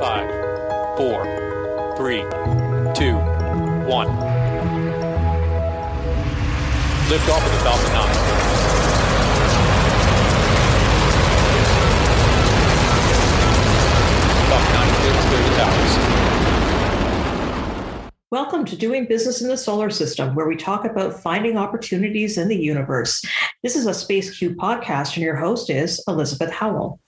Five, four, three, two, one. Lift off of the Falcon 9. Falcon 9 clear to the towers. Welcome to Doing Business in the Solar System, where we talk about finding opportunities in the universe. This is a SpaceQ podcast, and your host is Elizabeth Howell.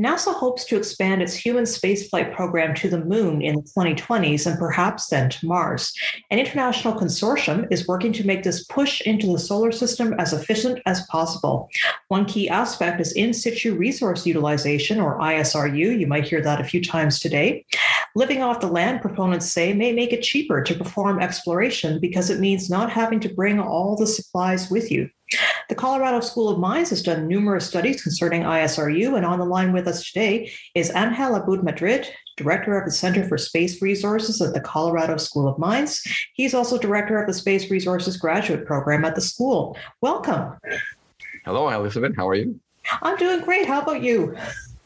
NASA hopes to expand its human spaceflight program to the moon in the 2020s and perhaps then to Mars. An international consortium is working to make this push into the solar system as efficient as possible. One key aspect is in situ resource utilization, or ISRU. You might hear that a few times today. Living off the land, proponents say, may make it cheaper to perform exploration because it means not having to bring all the supplies with you. The Colorado School of Mines has done numerous studies concerning ISRU, and on the line with us today is Angel Abbud-Madrid, Director of the Center for Space Resources at the Colorado School of Mines. He's also Director of the Space Resources Graduate Program at the school. Welcome. Hello, Elizabeth. How are you? I'm doing great. How about you?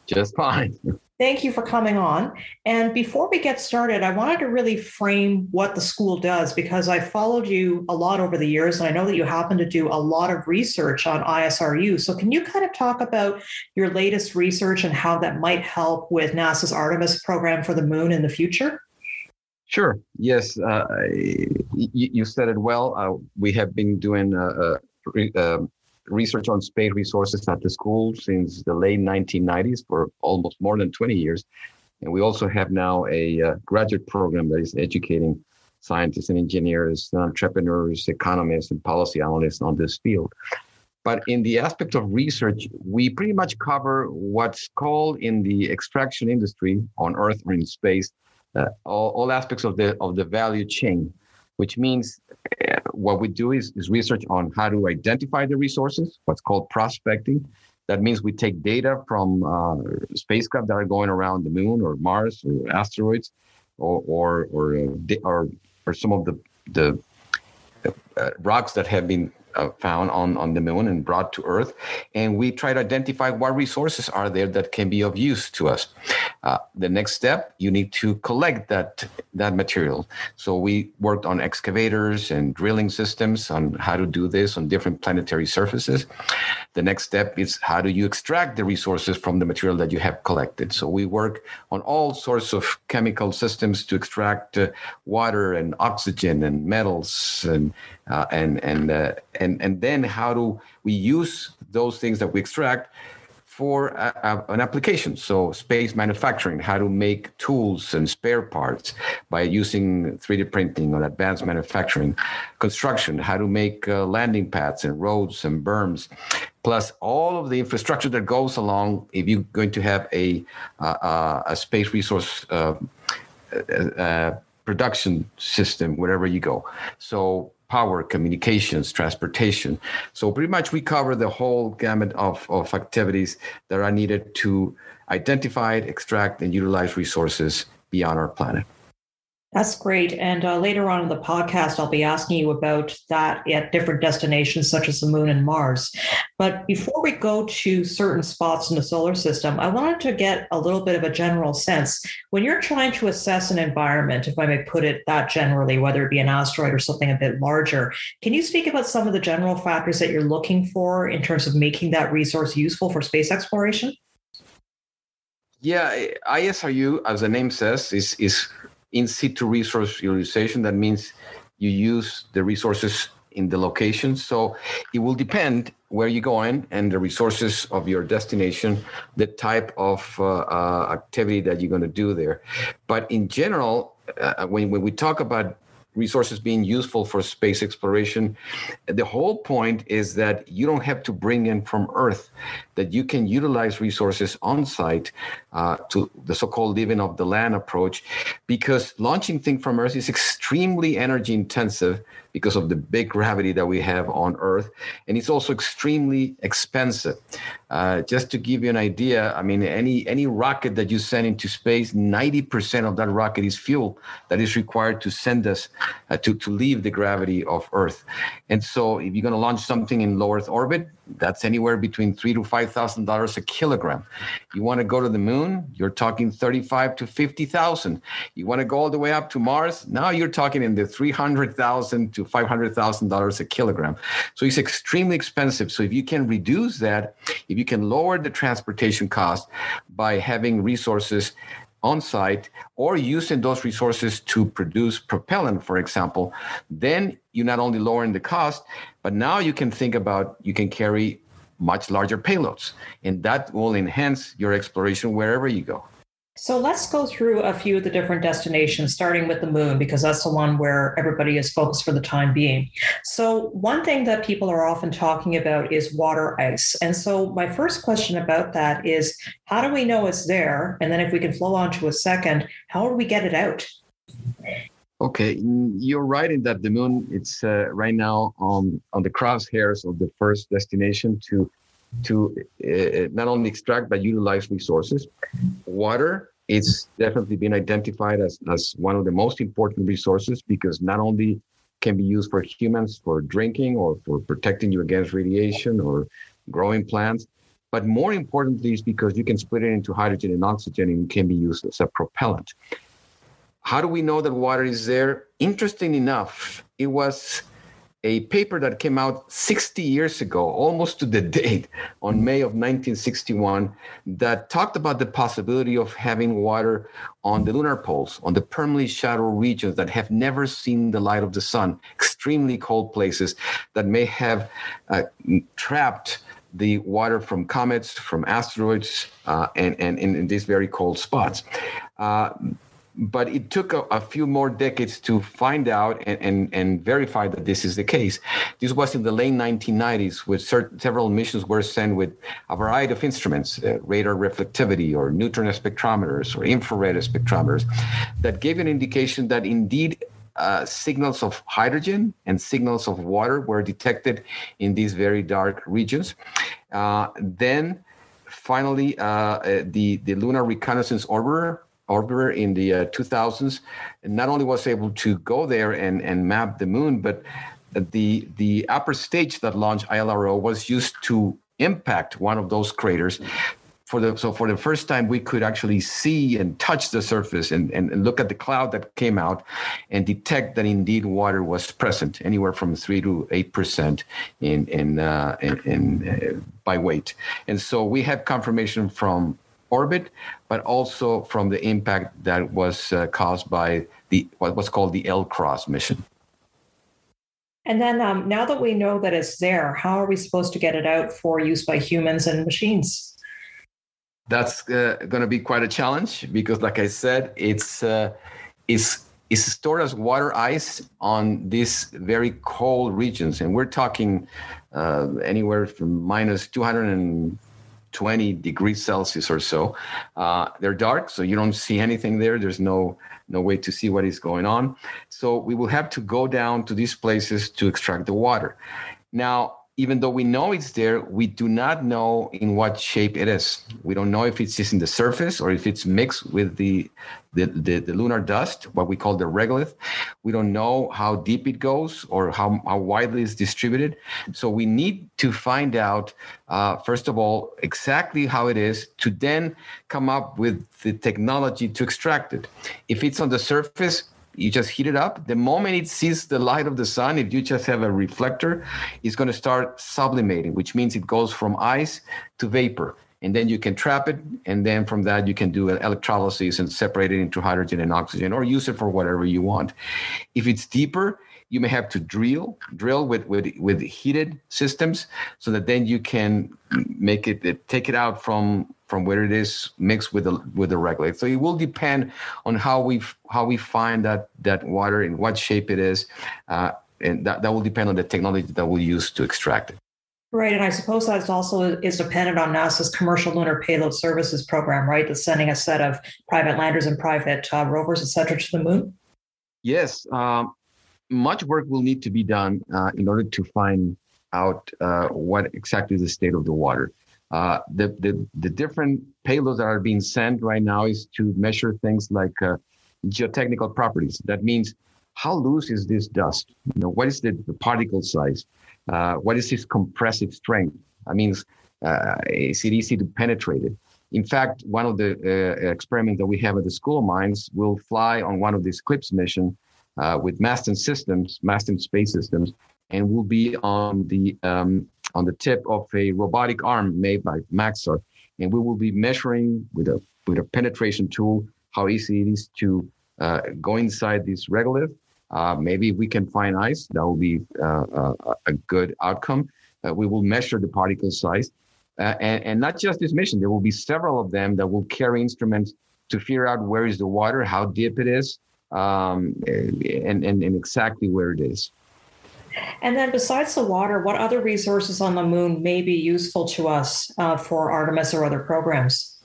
Just fine. Thank you for coming on. And before we get started, I wanted to really frame what the school does because I followed you a lot over the years, and I know that you happen to do a lot of research on ISRU. So, can you kind of talk about your latest research and how that might help with NASA's Artemis program for the moon in the future? Sure. Yes, uh, you, you, said it well. Uh, we have been doing uh, uh research on space resources at the school since the late 1990s for almost more than 20 years. And we also have now a uh, graduate program that is educating scientists and engineers, entrepreneurs, economists, and policy analysts on this field. But in the aspect of research, we pretty much cover what's called in the extraction industry on Earth or in space, uh, all, all aspects of the of the value chain which means uh, what we do is, is research on how to identify the resources, what's called prospecting. That means we take data from uh, spacecraft that are going around the moon or Mars or asteroids, or or or uh, or, or some of the the uh, rocks that have been uh, found on, on the moon and brought to Earth. And we try to identify what resources are there that can be of use to us. Uh, the next step, you need to collect that, that material. So we worked on excavators and drilling systems on how to do this on different planetary surfaces. The next step is how do you extract the resources from the material that you have collected. So we work on all sorts of chemical systems to extract uh, water and oxygen and metals and uh, and and uh, and and then how do we use those things that we extract for a, a, an application? So space manufacturing how to make tools and spare parts by using 3d printing or advanced manufacturing construction how to make uh, landing pads and roads and berms plus all of the infrastructure that goes along if you're going to have a uh, a space resource uh, uh, production system wherever you go. So power, communications, transportation. So pretty much we cover the whole gamut of, of activities that are needed to identify, extract, and utilize resources beyond our planet. That's great. And uh, later on in the podcast, I'll be asking you about that at different destinations such as the moon and Mars. But before we go to certain spots in the solar system, I wanted to get a little bit of a general sense. When you're trying to assess an environment, if I may put it that generally, whether it be an asteroid or something a bit larger, can you speak about some of the general factors that you're looking for in terms of making that resource useful for space exploration? Yeah, ISRU, as the name says, is is in situ resource utilization. That means you use the resources in the location. So it will depend where you're going and the resources of your destination, the type of uh, uh, activity that you're going to do there. But in general, uh, when, when we talk about resources being useful for space exploration. The whole point is that you don't have to bring in from Earth, that you can utilize resources on site uh, to the so called living of the land approach, because launching things from Earth is extremely energy intensive because of the big gravity that we have on Earth. And it's also extremely expensive. Uh, just to give you an idea, I mean, any, any rocket that you send into space, 90% of that rocket is fuel that is required to send us uh, to, to leave the gravity of Earth. And so if you're going to launch something in low Earth orbit, That's anywhere between three to five thousand dollars a kilogram. You want to go to the moon? You're talking thirty-five to fifty thousand. You want to go all the way up to Mars? Now you're talking in the three hundred thousand to five hundred thousand dollars a kilogram. So it's extremely expensive. So if you can reduce that, if you can lower the transportation cost by having resources on site or using those resources to produce propellant, for example, then you not only lowering the cost, but now you can think about you can carry much larger payloads, and that will enhance your exploration wherever you go. So let's go through a few of the different destinations, starting with the moon, because that's the one where everybody is focused for the time being. So, one thing that people are often talking about is water ice. And so, my first question about that is how do we know it's there? And then, if we can flow on to a second, how do we get it out? Okay, you're right in that the moon it's uh, right now on on the crosshairs of the first destination to to uh, not only extract but utilize resources. Water it's definitely been identified as, as one of the most important resources because not only can be used for humans for drinking or for protecting you against radiation or growing plants, but more importantly is because you can split it into hydrogen and oxygen and can be used as a propellant. How do we know that water is there? Interesting enough, it was a paper that came out 60 years ago, almost to the date, on May of 1961, that talked about the possibility of having water on the lunar poles, on the permanently shallow regions that have never seen the light of the sun, extremely cold places that may have uh, trapped the water from comets, from asteroids, uh, and, and, and in these very cold spots. Uh, but it took a, a, few more decades to find out and, and, and verify that this is the case. This was in the late 1990s, with certain, several missions were sent with a variety of instruments, uh, radar reflectivity or neutron spectrometers or infrared spectrometers, that gave an indication that indeed uh, signals of hydrogen and signals of water were detected in these very dark regions. Uh, then finally, uh, uh, the, the Lunar Reconnaissance Orbiter orbiter in the uh, 2000s, and not only was able to go there and, and map the moon, but the the upper stage that launched LRO was used to impact one of those craters. For the, so for the first time, we could actually see and touch the surface and, and, and look at the cloud that came out and detect that indeed water was present, anywhere from three to eight percent in in, uh, in, in uh, by weight. And so we have confirmation from orbit, but also from the impact that was uh, caused by the what was called the LCROSS mission. And then um, now that we know that it's there, how are we supposed to get it out for use by humans and machines? That's uh, going to be quite a challenge because, like I said, it's uh, it's it's stored as water ice on these very cold regions, and we're talking uh, anywhere from minus 200 and 20 degrees Celsius or so. Uh, they're dark, so you don't see anything there. There's no no way to see what is going on. So we will have to go down to these places to extract the water. Now, even though we know it's there, we do not know in what shape it is. We don't know if it's just in the surface or if it's mixed with the, the, the, the lunar dust, what we call the regolith. We don't know how deep it goes or how, how widely it's distributed. So we need to find out, uh, first of all, exactly how it is to then come up with the technology to extract it. If it's on the surface, you just heat it up. The moment it sees the light of the sun, if you just have a reflector, it's going to start sublimating, which means it goes from ice to vapor. And then you can trap it. And then from that, you can do an electrolysis and separate it into hydrogen and oxygen or use it for whatever you want. If it's deeper, you may have to drill drill with with with heated systems so that then you can make it take it out from from where it is mixed with the with the regolith. So it will depend on how we how we find that that water in what shape it is, uh, and that, that will depend on the technology that we'll use to extract it. Right, and I suppose that also is dependent on NASA's Commercial Lunar Payload Services program, right? That's sending a set of private landers and private uh, rovers, et cetera, to the moon. Yes, um, much work will need to be done uh, in order to find out uh, what exactly is the state of the water. Uh, the, the, the different payloads that are being sent right now is to measure things like uh, geotechnical properties. That means how loose is this dust? You know, what is the, the particle size? Uh, what is its compressive strength? That means uh, is it easy to penetrate it? In fact, one of the uh, experiments that we have at the School of Mines will fly on one of these CLPS missions uh, with Masten systems, Masten space systems, and will be on the um, on the tip of a robotic arm made by Maxar, and we will be measuring with a with a penetration tool how easy it is to uh, go inside this regolith. Uh, maybe we can find ice. That will be uh, uh a good outcome. Uh, we will measure the particle size, uh, and, and not just this mission. There will be several of them that will carry instruments to figure out where is the water, how deep it is, um, and, and, and exactly where it is. And then, besides the water, what other resources on the moon may be useful to us uh, for Artemis or other programs?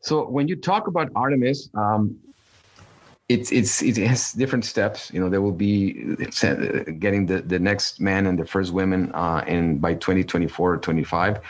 So, when you talk about Artemis, um, it's it's it has different steps. You know, there will be uh, getting the, the next man and the first women uh, in by 2024 or 25.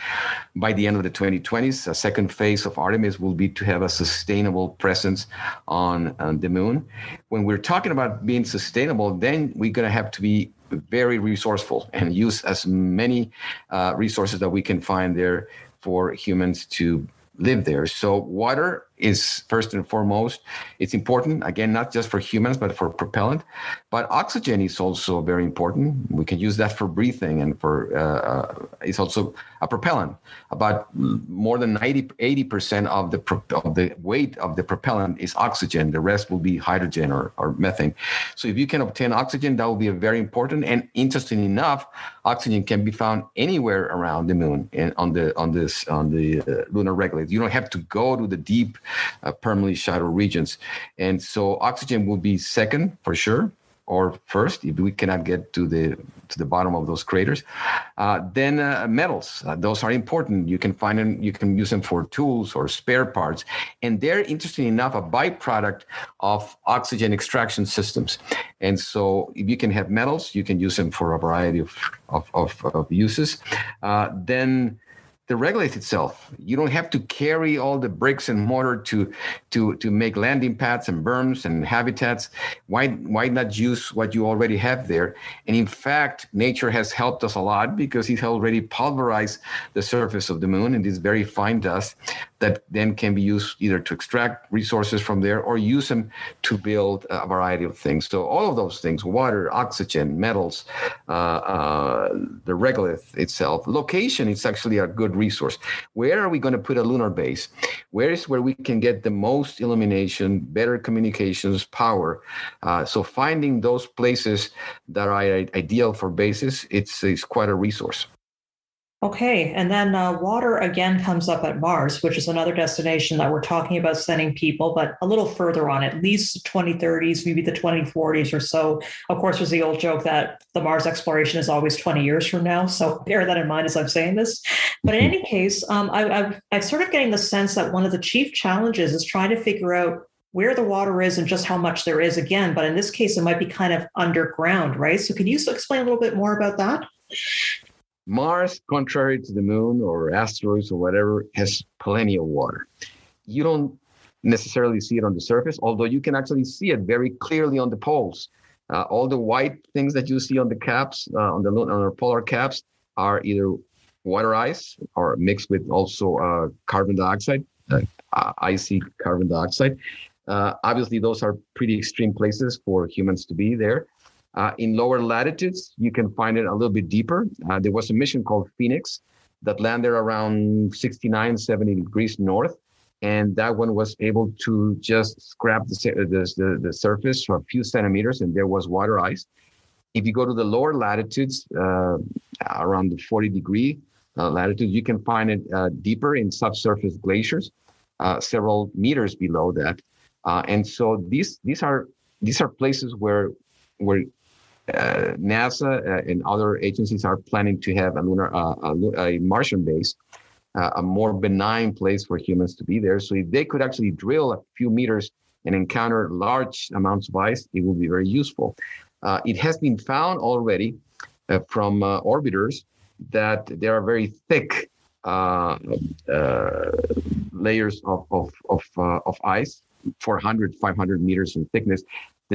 By the end of the 2020s, a second phase of Artemis will be to have a sustainable presence on, on the moon. When we're talking about being sustainable, then we're going to have to be very resourceful and use as many uh, resources that we can find there for humans to live there. So water is first and foremost. It's important, again, not just for humans, but for propellant. But oxygen is also very important. We can use that for breathing and for, uh, uh it's also a propellant. About more than 90, 80% of the, of the weight of the propellant is oxygen. The rest will be hydrogen or, or methane. So if you can obtain oxygen, that will be a very important. And interesting enough, oxygen can be found anywhere around the moon and on the, on this, on the uh, lunar regolith. You don't have to go to the deep uh, permanently shallow regions. And so oxygen will be second for sure or first if we cannot get to the to the bottom of those craters. Uh, then uh, metals uh, those are important. You can find them you can use them for tools or spare parts. And they're interesting enough a byproduct of oxygen extraction systems. And so if you can have metals you can use them for a variety of of, of, of uses. Uh, then the regolith itself. You don't have to carry all the bricks and mortar to to to make landing pads and berms and habitats. Why why not use what you already have there? And in fact, nature has helped us a lot because it's already pulverized the surface of the moon in this very fine dust that then can be used either to extract resources from there or use them to build a variety of things. So all of those things: water, oxygen, metals, uh, uh, the regolith itself. location. It's actually a good resource. Where are we going to put a lunar base? Where is where we can get the most illumination, better communications, power? Uh, so finding those places that are ideal for bases, it's, it's quite a resource. Okay, and then uh, water again comes up at Mars, which is another destination that we're talking about sending people, but a little further on, at least 2030s, maybe the 2040s or so. Of course, there's the old joke that the Mars exploration is always 20 years from now, so bear that in mind as I'm saying this. But in any case, um, I, I've, I'm sort of getting the sense that one of the chief challenges is trying to figure out where the water is and just how much there is again. But in this case, it might be kind of underground, right? So, can you explain a little bit more about that? Mars, contrary to the moon or asteroids or whatever, has plenty of water. You don't necessarily see it on the surface, although you can actually see it very clearly on the poles. Uh, all the white things that you see on the caps, uh, on the on our polar caps, are either water ice or mixed with also uh, carbon dioxide, uh, icy carbon dioxide. Uh, obviously, those are pretty extreme places for humans to be there. Uh, in lower latitudes, you can find it a little bit deeper. Uh, there was a mission called Phoenix that landed around 69, 70 degrees north. And that one was able to just scrap the, the, the, the surface for a few centimeters, and there was water ice. If you go to the lower latitudes, uh, around the 40 degree uh, latitude, you can find it uh, deeper in subsurface glaciers, uh, several meters below that. and so these these are these are places where where uh, NASA uh, and other agencies are planning to have a lunar, uh, a, Martian base, uh, a more benign place for humans to be there. So if they could actually drill a few meters and encounter large amounts of ice, it would be very useful. Uh, it has been found already uh, from orbiters that there are very thick layers of of of, of ice 400 500 meters in thickness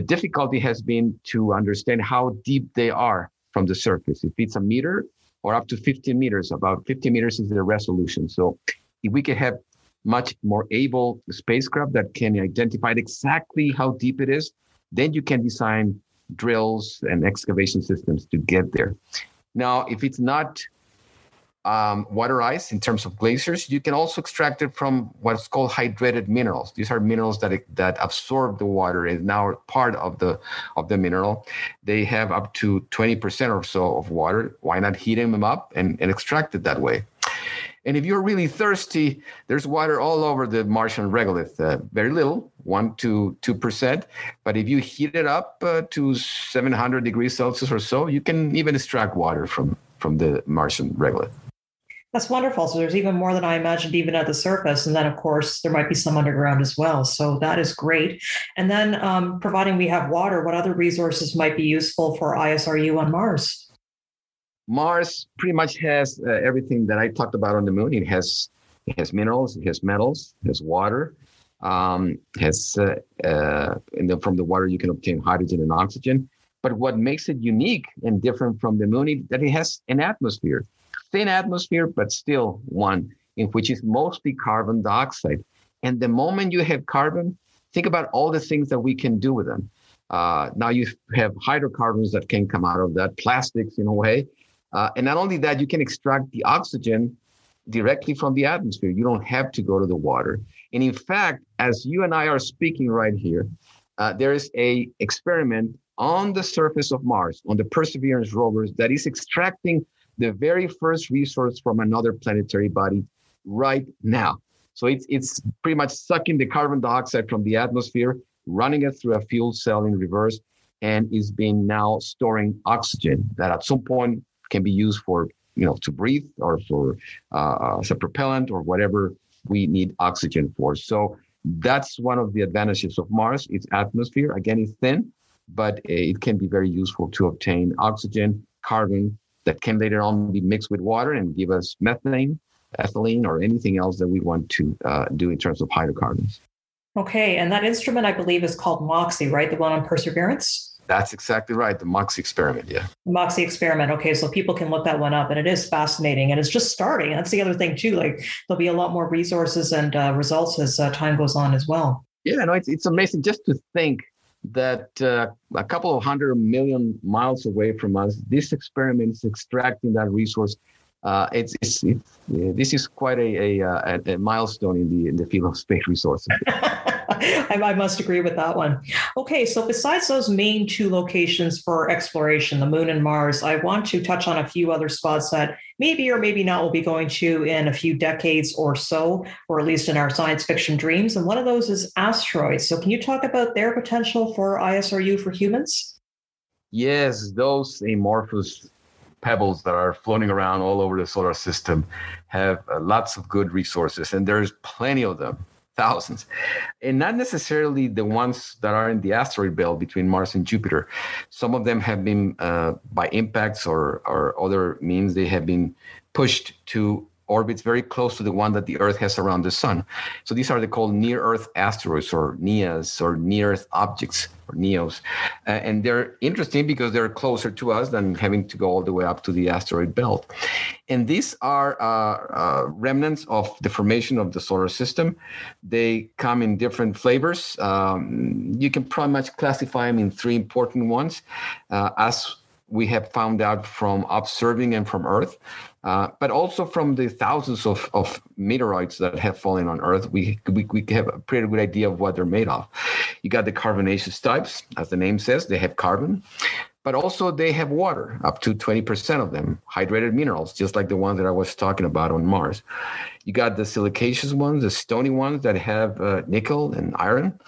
the difficulty has been to understand how deep they are from the surface. If it's a meter, or up to 50 meters. About 50 meters is the resolution. So if we can have much more able spacecraft that can identify exactly how deep it is, then you can design drills and excavation systems to get there. Now, if it's not um, water ice in terms of glaciers, you can also extract it from what's called hydrated minerals. These are minerals that that absorb the water and now part of the of the mineral. They have up to 20% or so of water. Why not heat them up and, and extract it that way? And if you're really thirsty, there's water all over the Martian regolith. Uh, very little, one to two percent. But if you heat it up uh, to 700 degrees Celsius or so, you can even extract water from from the Martian regolith. That's wonderful. So there's even more than I imagined, even at the surface. And then, of course, there might be some underground as well. So that is great. And then, um, providing we have water, what other resources might be useful for ISRU on Mars? Mars pretty much has uh, everything that I talked about on the moon. It has it has minerals, it has metals, it has water, um, has uh, uh, and then from the water you can obtain hydrogen and oxygen. But what makes it unique and different from the moon is that it has an atmosphere, thin atmosphere, but still one in which is mostly carbon dioxide. And the moment you have carbon, think about all the things that we can do with them. Uh, now you have hydrocarbons that can come out of that, plastics in a way, uh, and not only that, you can extract the oxygen directly from the atmosphere. You don't have to go to the water. And in fact, as you and I are speaking right here, uh, there is a experiment on the surface of Mars, on the Perseverance rovers, that is extracting the very first resource from another planetary body right now. So it's it's pretty much sucking the carbon dioxide from the atmosphere, running it through a fuel cell in reverse, and is being now storing oxygen that at some point can be used for you know to breathe or for uh, as a propellant or whatever we need oxygen for. So that's one of the advantages of Mars. Its atmosphere again is thin, but it can be very useful to obtain oxygen, carbon that can later on be mixed with water and give us methane, ethylene, or anything else that we want to uh, do in terms of hydrocarbons. Okay, and that instrument I believe is called MOXIE, right? The one on Perseverance. That's exactly right. The MOXIE experiment. Yeah. MOXIE experiment. Okay. So people can look that one up and it is fascinating and it's just starting. That's the other thing too. Like there'll be a lot more resources and uh, results as uh, time goes on as well. Yeah. No, it's, it's amazing just to think that uh, a couple of hundred million miles away from us, this experiment is extracting that resource. Uh, it's, it's, it's this is quite a, a, a, milestone in the in the field of space resources. I, I, must agree with that one. Okay, so besides those main two locations for exploration, the moon and Mars, I want to touch on a few other spots that maybe or maybe not we'll be going to in a few decades or so, or at least in our science fiction dreams. And one of those is asteroids. So, can you talk about their potential for ISRU for humans? Yes, those amorphous pebbles that are floating around all over the solar system have uh, lots of good resources, and there's plenty of them thousands, and not necessarily the ones that are in the asteroid belt between Mars and Jupiter. Some of them have been, uh, by impacts or, or other means, they have been pushed to orbits very close to the one that the Earth has around the Sun. So these are the called near Earth asteroids or NEAs or near Earth objects or NEOs. Uh, and they're interesting because they're closer to us than having to go all the way up to the asteroid belt. And these are uh, uh, remnants of the formation of the solar system. They come in different flavors. Um, you can pretty much classify them in three important ones. Uh, as we have found out from observing and from Earth, uh, but also from the thousands of, of meteorites that have fallen on Earth, we, we, we have a pretty good idea of what they're made of. You got the carbonaceous types, as the name says, they have carbon, but also they have water, up to 20% of them, hydrated minerals, just like the ones that I was talking about on Mars. You got the silicaceous ones, the stony ones that have uh, nickel and iron.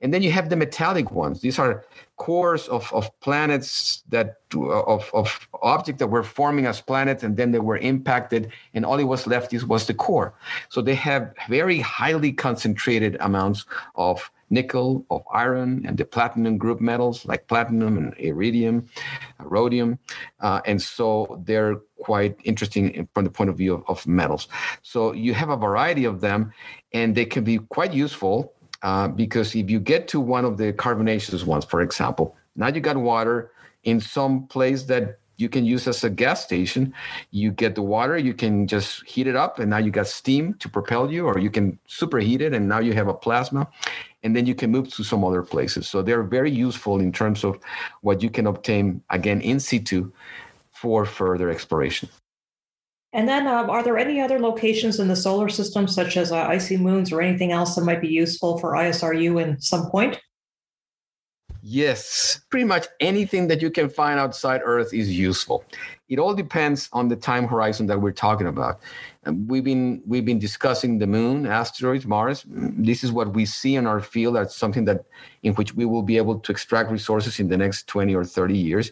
And then you have the metallic ones. These are cores of, of planets that of, of objects that were forming as planets and then they were impacted and all it was left is was the core so they have very highly concentrated amounts of nickel of iron and the platinum group metals like platinum and iridium rhodium uh, and so they're quite interesting from the point of view of, of metals so you have a variety of them and they can be quite useful uh, because if you get to one of the carbonaceous ones, for example, now you got water in some place that you can use as a gas station. You get the water, you can just heat it up, and now you got steam to propel you, or you can superheat it, and now you have a plasma, and then you can move to some other places. So they're very useful in terms of what you can obtain again in situ for further exploration. And then, uh, are there any other locations in the solar system, such as uh, icy moons or anything else that might be useful for ISRU in some point? Yes, pretty much anything that you can find outside Earth is useful. It all depends on the time horizon that we're talking about. Um, we've been we've been discussing the moon, asteroids, Mars. This is what we see in our field as something that in which we will be able to extract resources in the next 20 or 30 years.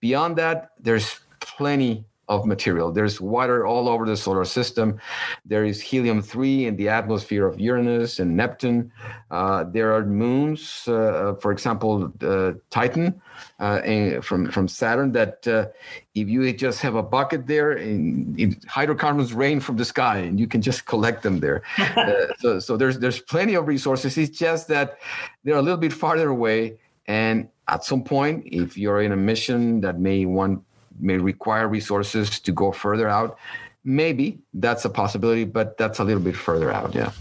Beyond that, there's plenty of material. There's water all over the solar system. There is helium 3 in the atmosphere of Uranus and Neptune. Uh, there are moons, uh, for example, uh, Titan uh, from, from Saturn, that uh, if you just have a bucket there, and, and, hydrocarbons rain from the sky and you can just collect them there. Uh, so so there's, there's plenty of resources. It's just that they're a little bit farther away. And at some point, if you're in a mission that may want may require resources to go further out. Maybe that's a possibility, but that's a little bit further out. Yeah.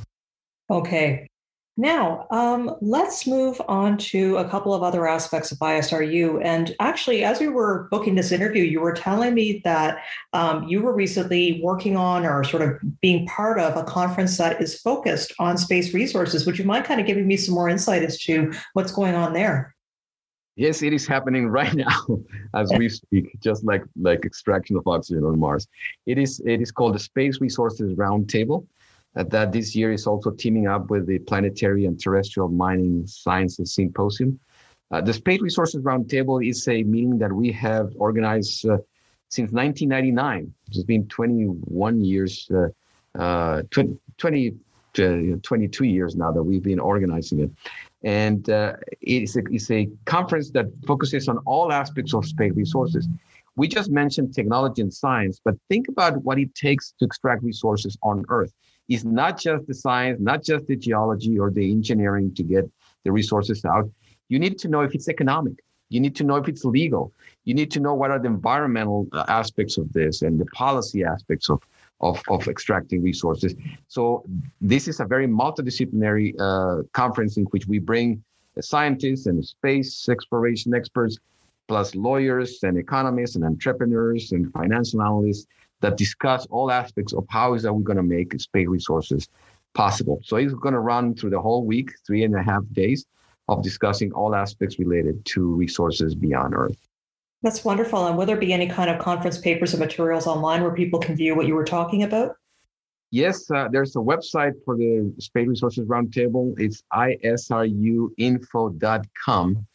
Okay. Now, um, let's move on to a couple of other aspects of ISRU. And actually, as we were booking this interview, you were telling me that um, you were recently working on or sort of being part of a conference that is focused on space resources. Would you mind kind of giving me some more insight as to what's going on there? Yes, it is happening right now as we speak, just like like extraction of oxygen on Mars. It is it is called the Space Resources Roundtable. Uh, that this year is also teaming up with the Planetary and Terrestrial Mining Sciences Symposium. Uh, the Space Resources Roundtable is a meeting that we have organized uh, since 1999. It's been 21 years, uh, uh 20, 20 uh, 22 years now that we've been organizing it. And uh, it's, a, it's a conference that focuses on all aspects of space resources. We just mentioned technology and science, but think about what it takes to extract resources on Earth. It's not just the science, not just the geology or the engineering to get the resources out. You need to know if it's economic. You need to know if it's legal. You need to know what are the environmental uh, aspects of this and the policy aspects of of, of extracting resources. So this is a very multidisciplinary uh, conference in which we bring scientists and space exploration experts, plus lawyers and economists and entrepreneurs and financial analysts that discuss all aspects of how is that we're going to make space resources possible. So it's going to run through the whole week, three and a half days of discussing all aspects related to resources beyond Earth. That's wonderful. And will there be any kind of conference papers or materials online where people can view what you were talking about? Yes, uh, there's a website for the Space Resources Roundtable. It's isruinfo.com,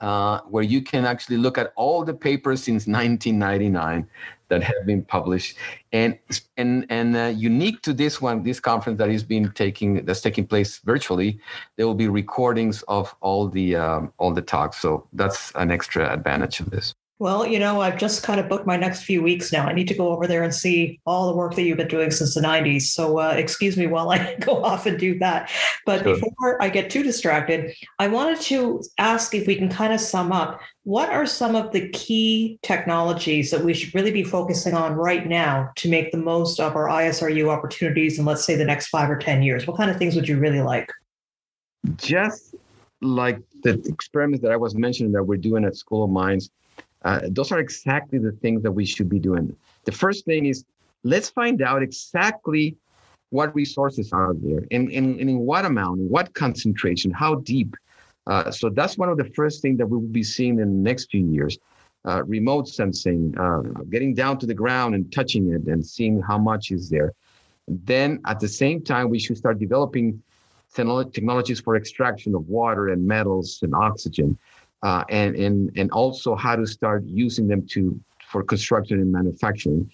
uh, where you can actually look at all the papers since 1999 that have been published. And and and uh, unique to this one, this conference that is being taking that's taking place virtually, there will be recordings of all the um, all the talks. So that's an extra advantage of this. Well, you know, I've just kind of booked my next few weeks now. I need to go over there and see all the work that you've been doing since the 90s. So, uh, excuse me while I go off and do that. But sure. before I get too distracted, I wanted to ask if we can kind of sum up what are some of the key technologies that we should really be focusing on right now to make the most of our ISRU opportunities in, let's say, the next five or 10 years? What kind of things would you really like? Just like the experiments that I was mentioning that we're doing at School of Mines uh, those are exactly the things that we should be doing. The first thing is let's find out exactly what resources are there and, and, and in what amount, what concentration, how deep. Uh, so that's one of the first things that we will be seeing in the next few years. Uh, remote sensing, uh, getting down to the ground and touching it and seeing how much is there. Then at the same time, we should start developing technologies for extraction of water and metals and oxygen uh, and, and, and also how to start using them to, for construction and manufacturing.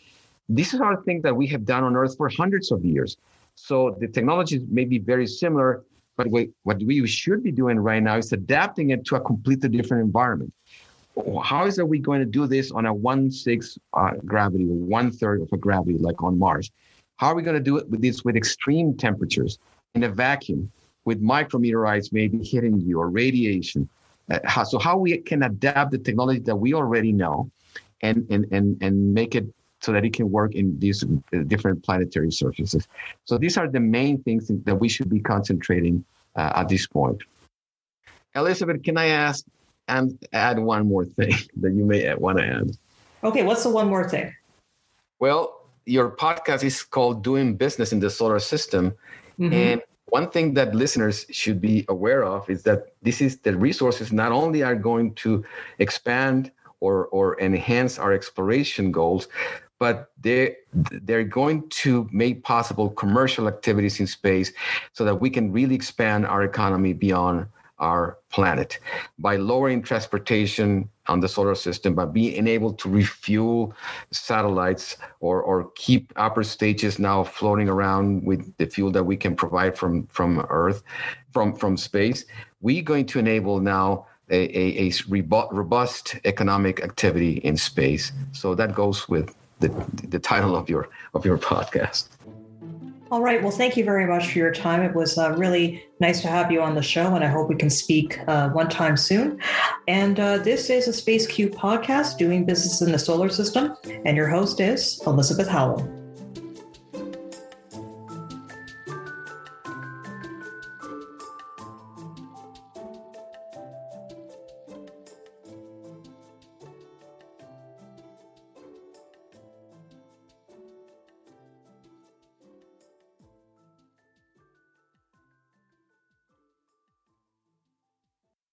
These are things that we have done on Earth for hundreds of years. So the technologies may be very similar, but we, what we should be doing right now is adapting it to a completely different environment. How is that we going to do this on a one uh, gravity one third of a gravity like on Mars? How are we going to do it with this with extreme temperatures in a vacuum, with micrometeorites maybe hitting you or radiation? Uh, how, so how we can adapt the technology that we already know and and and and make it so that it can work in these uh, different planetary surfaces. So these are the main things that we should be concentrating uh, at this point. Elizabeth, can I ask and add one more thing that you may want to add? Okay, what's the one more thing? Well, your podcast is called Doing Business in the Solar System. Mm-hmm. And one thing that listeners should be aware of is that this is the resources not only are going to expand or, or enhance our exploration goals, but they they're going to make possible commercial activities in space so that we can really expand our economy beyond our planet by lowering transportation on the solar system, by being able to refuel satellites or, or keep upper stages now floating around with the fuel that we can provide from, from Earth, from, from space. We're going to enable now a, a, a robust economic activity in space. So that goes with the, the title of your of your podcast. All right. Well, thank you very much for your time. It was uh, really nice to have you on the show, and I hope we can speak uh, one time soon. And uh, this is a SpaceQ podcast doing business in the solar system, and your host is Elizabeth Howell.